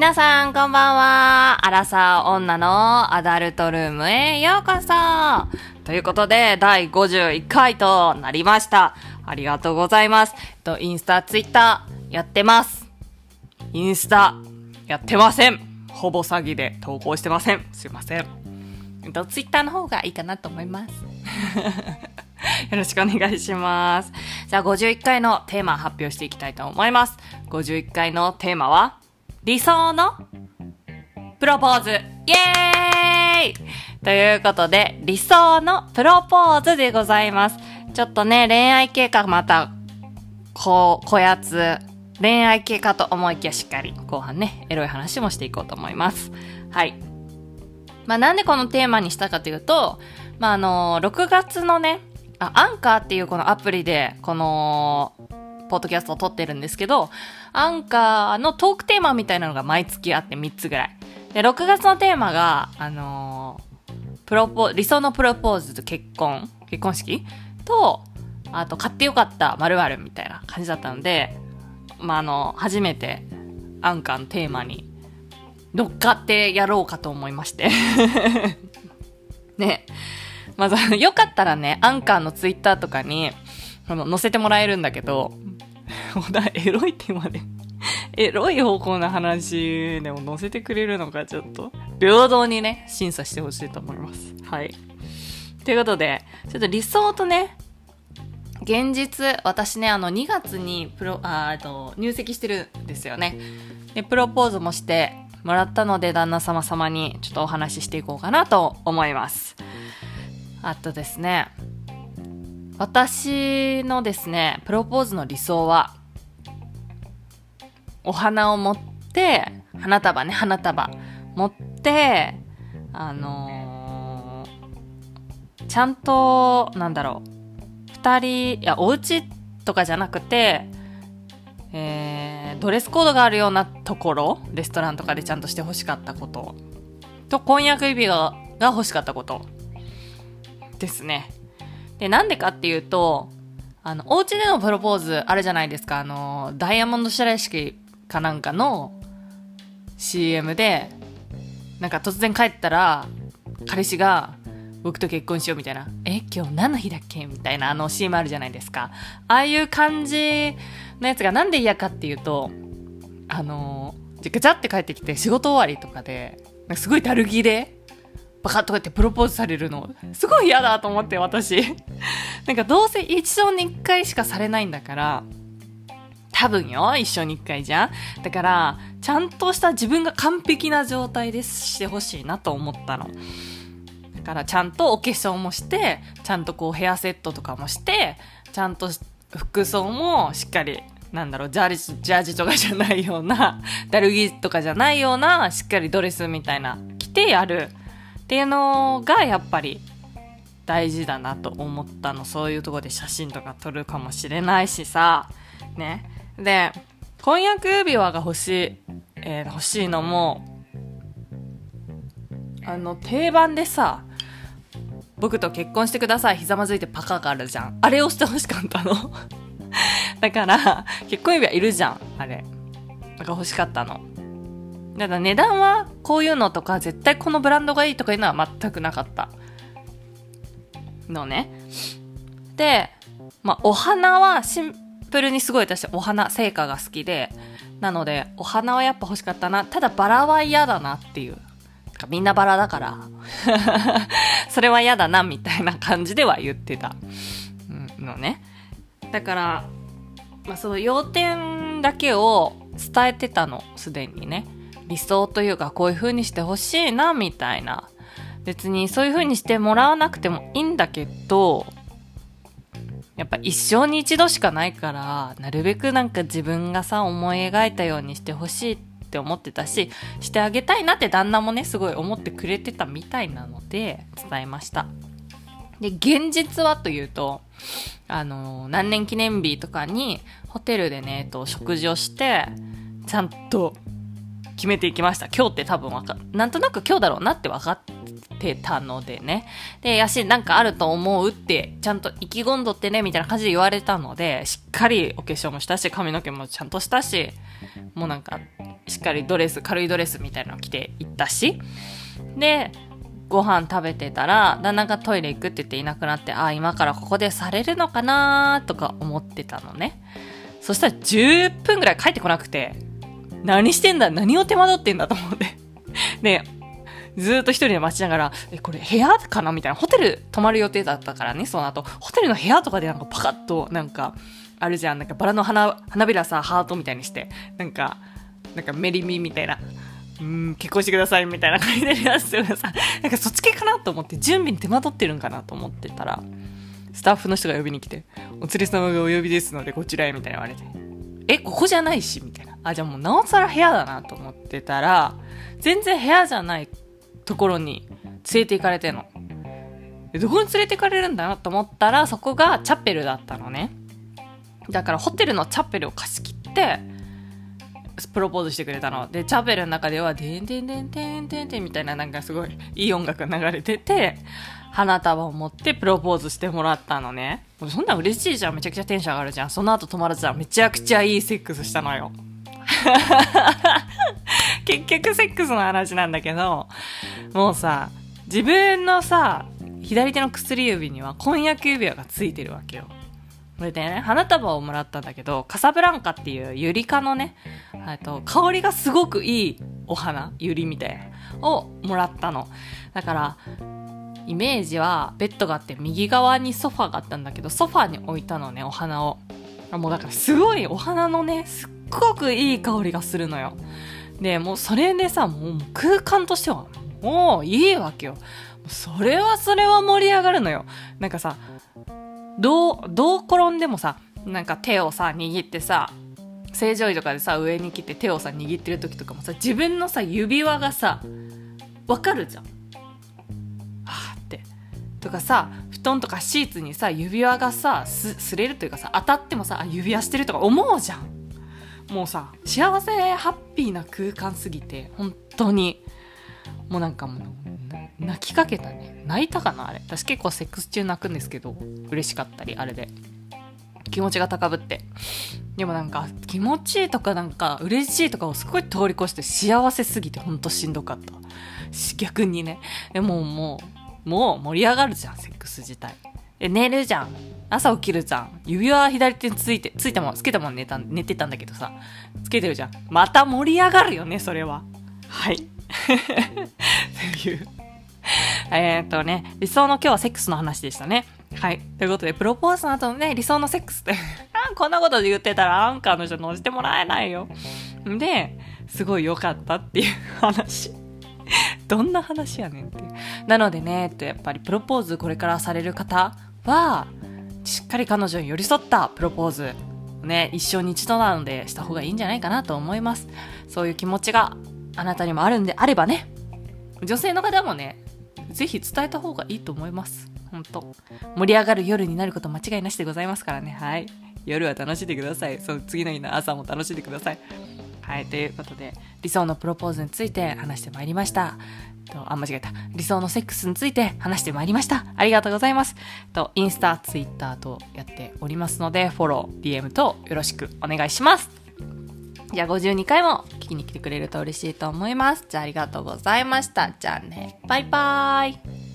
皆さん、こんばんは。アラサー女のアダルトルームへようこそということで、第51回となりました。ありがとうございます。えっと、インスタ、ツイッター、やってます。インスタ、やってません。ほぼ詐欺で投稿してません。すいません。えっと、ツイッターの方がいいかなと思います。よろしくお願いします。じゃあ51回のテーマ発表していきたいと思います。51回のテーマは、理想のプロポーズイエーイということで、理想のプロポーズでございます。ちょっとね、恋愛系かまた、こう、こやつ、恋愛系かと思いきやしっかり、後半ね、エロい話もしていこうと思います。はい。まあなんでこのテーマにしたかというと、まああの6月のね、アンカーっていうこのアプリで、この、ポッドキャストを撮ってるんですけど、アンカーのトークテーマみたいなのが毎月あって3つぐらい。で、6月のテーマが、あのープロポ、理想のプロポーズと結婚、結婚式？と、あと、買ってよかった〇〇みたいな感じだったので、まあ、あの、初めてアンカーのテーマに乗っかってやろうかと思いまして。ね。まず、よかったらね、アンカーのツイッターとかに、あの、載せてもらえるんだけど、ほだ、エロいテーマで、エロい方向の話でも載せてくれるのか、ちょっと、平等にね、審査してほしいと思います。はい。ということで、ちょっと理想とね、現実、私ね、あの、2月にプロ、あ、あと、入籍してるんですよね。で、プロポーズもしてもらったので、旦那様様にちょっとお話ししていこうかなと思います。あとですね、私のですね、プロポーズの理想は、お花を持って、花束ね、花束持って、あのーちゃんと、なんだろう、二人、いや、お家とかじゃなくて、えー、ドレスコードがあるようなところ、レストランとかでちゃんとして欲しかったこと、と、婚約指輪が欲しかったこと、ですね。で、なんでかっていうと、あの、お家でのプロポーズあるじゃないですか。あの、ダイヤモンド白石かなんかの CM で、なんか突然帰ったら、彼氏が、僕と結婚しようみたいな。え、今日何の日だっけ？みたいなあの CM あるじゃないですか。ああいう感じのやつがなんで嫌かっていうと、あの、ガチャって帰ってきて仕事終わりとかで、かすごいだるぎで、バカッとかってプロポーズされるの、すごい嫌だと思って私。なんかどうせ一生に一回しかされないんだから、多分よ、一生に一回じゃん。だから、ちゃんとした自分が完璧な状態でしてほしいなと思ったの。だからちゃんとお化粧もして、ちゃんとこうヘアセットとかもして、ちゃんと服装もしっかり、なんだろう、ジャージ、ジャージとかじゃないような、ダルギとかじゃないような、しっかりドレスみたいな、着てやるっていうのがやっぱり大事だなと思ったの。そういうとこで写真とか撮るかもしれないしさ、ね。で、婚約指輪が欲しい、えー欲しいのも、あの、定番でさ、僕と結婚してください、ひざまずいてパカがあるじゃん。あれをしてほしかったの。だから、結婚指輪いるじゃん、あれ。だか欲しかったの。だから値段はこういうのとか、絶対このブランドがいいとかいうのは全くなかった。のね。で、まあ、お花はプルにすごい私、お花、成果が好きで、なので、お花はやっぱ欲しかったな。ただバラは嫌だなっていう。みんなバラだから、それは嫌だな、みたいな感じでは言ってた。のね。だから、まあ、その要点だけを伝えてたの、すでにね。理想というか、こういう風にしてほしいな、みたいな。別にそういう風にしてもらわなくてもいいんだけど、やっぱ一生に一度しかないから、なるべくなんか自分がさ、思い描いたようにしてほしいって思ってたし、してあげたいなって旦那もね、すごい思ってくれてたみたいなので、伝えました。で、現実はというと、あの、何年記念日とかに、ホテルでね、えっと、食事をして、ちゃんと決めていきました。今日って多分わか、なんとなく今日だろうなって分かってたのでね。で、やし、なんかあると思うって、ちゃんと意気込んどってね、みたいな感じで言われたので、しっかりお化粧もしたし、髪の毛もちゃんとしたし、もうなんか、しっかりドレス、軽いドレスみたいなの着て行ったし、で、ご飯食べてたら、旦那がトイレ行くって言っていなくなって、ああ、今からここでされるのかなとか思ってたのね。そしたら10分ぐらい帰ってこなくて、何してんだ何を手間取ってんだと思って。で、ずっと一人で待ちながら、え、これ部屋かな？みたいな。ホテル泊まる予定だったからね、その後。ホテルの部屋とかでなんかパカッと、なんか、あるじゃん。なんかバラの花、花びらさ、ハートみたいにして、なんか、なんかメリミみたいな。うん、結婚してくださいみたいな感じでやつがさ、なんかそっち系かなと思って、準備に手間取ってるんかなと思ってたら、スタッフの人が呼びに来て、お連れ様がお呼びですので、こちらへ、みたいな言われて、え、ここじゃないし、みたいな。あ、じゃあもうなおさら部屋だなと思ってたら、全然部屋じゃないところに連れて行かれてんの。どこに連れて行かれるんだなと思ったら、そこがチャペルだったのね。だからホテルのチャペルを貸し切って、プロポーズしてくれたの。で、チャペルの中では、でんでんでんてんてんてんみたいななんかすごいいい音楽が流れてて、花束を持ってプロポーズしてもらったのね。そんな嬉しいじゃん。めちゃくちゃテンション上がるじゃん。その後友達はめちゃくちゃいいセックスしたのよ。結局セックスの話なんだけど、もうさ、自分のさ、左手の薬指には婚約指輪がついてるわけよ。それでね、花束をもらったんだけど、カサブランカっていうユリ科のね、と香りがすごくいいお花、ユリみたいな、をもらったの。だから、イメージはベッドがあって右側にソファがあったんだけど、ソファに置いたのね、お花を。もうだからすごいお花のね、すっごくいい香りがするのよ。で、もうそれでさ、もう空間としては、もういいわけよ。それはそれは盛り上がるのよ。なんかさ、どう、どう転んでもさ、なんか手をさ、握ってさ、正常位とかでさ、上に来て手をさ、握ってる時とかもさ、自分のさ、指輪がさ、わかるじゃん。はあって。とかさ、布団とかシーツにさ、指輪がさ、す、すれるというかさ、当たってもさ、指輪してるとか思うじゃん。もうさ、幸せハッピーな空間すぎて、本当に、もうなんかもう、泣きかけたね。泣いたかなあれ。私結構セックス中泣くんですけど、嬉しかったり、あれで。気持ちが高ぶって。でもなんか、気持ちいいとかなんか、嬉しいとかをすごい通り越して幸せすぎてほんとしんどかった。逆にね。でももう、もう盛り上がるじゃん、セックス自体。寝るじゃん。朝起きるじゃん。指輪左手について、ついたもん、つけたもん寝た、寝てたんだけどさ。つけてるじゃん。また盛り上がるよね、それは。はい。というえっとね、理想の今日はセックスの話でしたね。はい。ということで、プロポーズの後のね、理想のセックスって こんなことで言ってたらアンカーの人乗せてもらえないよ。で、すごい良かったっていう 話。どんな話やねんって。なのでね、えっとやっぱりプロポーズこれからされる方は、しっかり彼女に寄り添ったプロポーズ、ね、一生に一度なのでした方がいいんじゃないかなと思います。そういう気持ちがあなたにもあるんであればね、女性の方もね、ぜひ伝えた方がいいと思います。本当盛り上がる夜になること間違いなしでございますからね。はい。夜は楽しんでください。その次の日の朝も楽しんでください。はい。ということで、理想のプロポーズについて話してまいりました。と、あ、間違えた。理想のセックスについて話してまいりました。ありがとうございます。と、インスタ、ツイッターとやっておりますので、フォロー、DM とよろしくお願いします。じゃあ52回も聞きに来てくれると嬉しいと思います。じゃあありがとうございました。じゃあね、バイバーイ。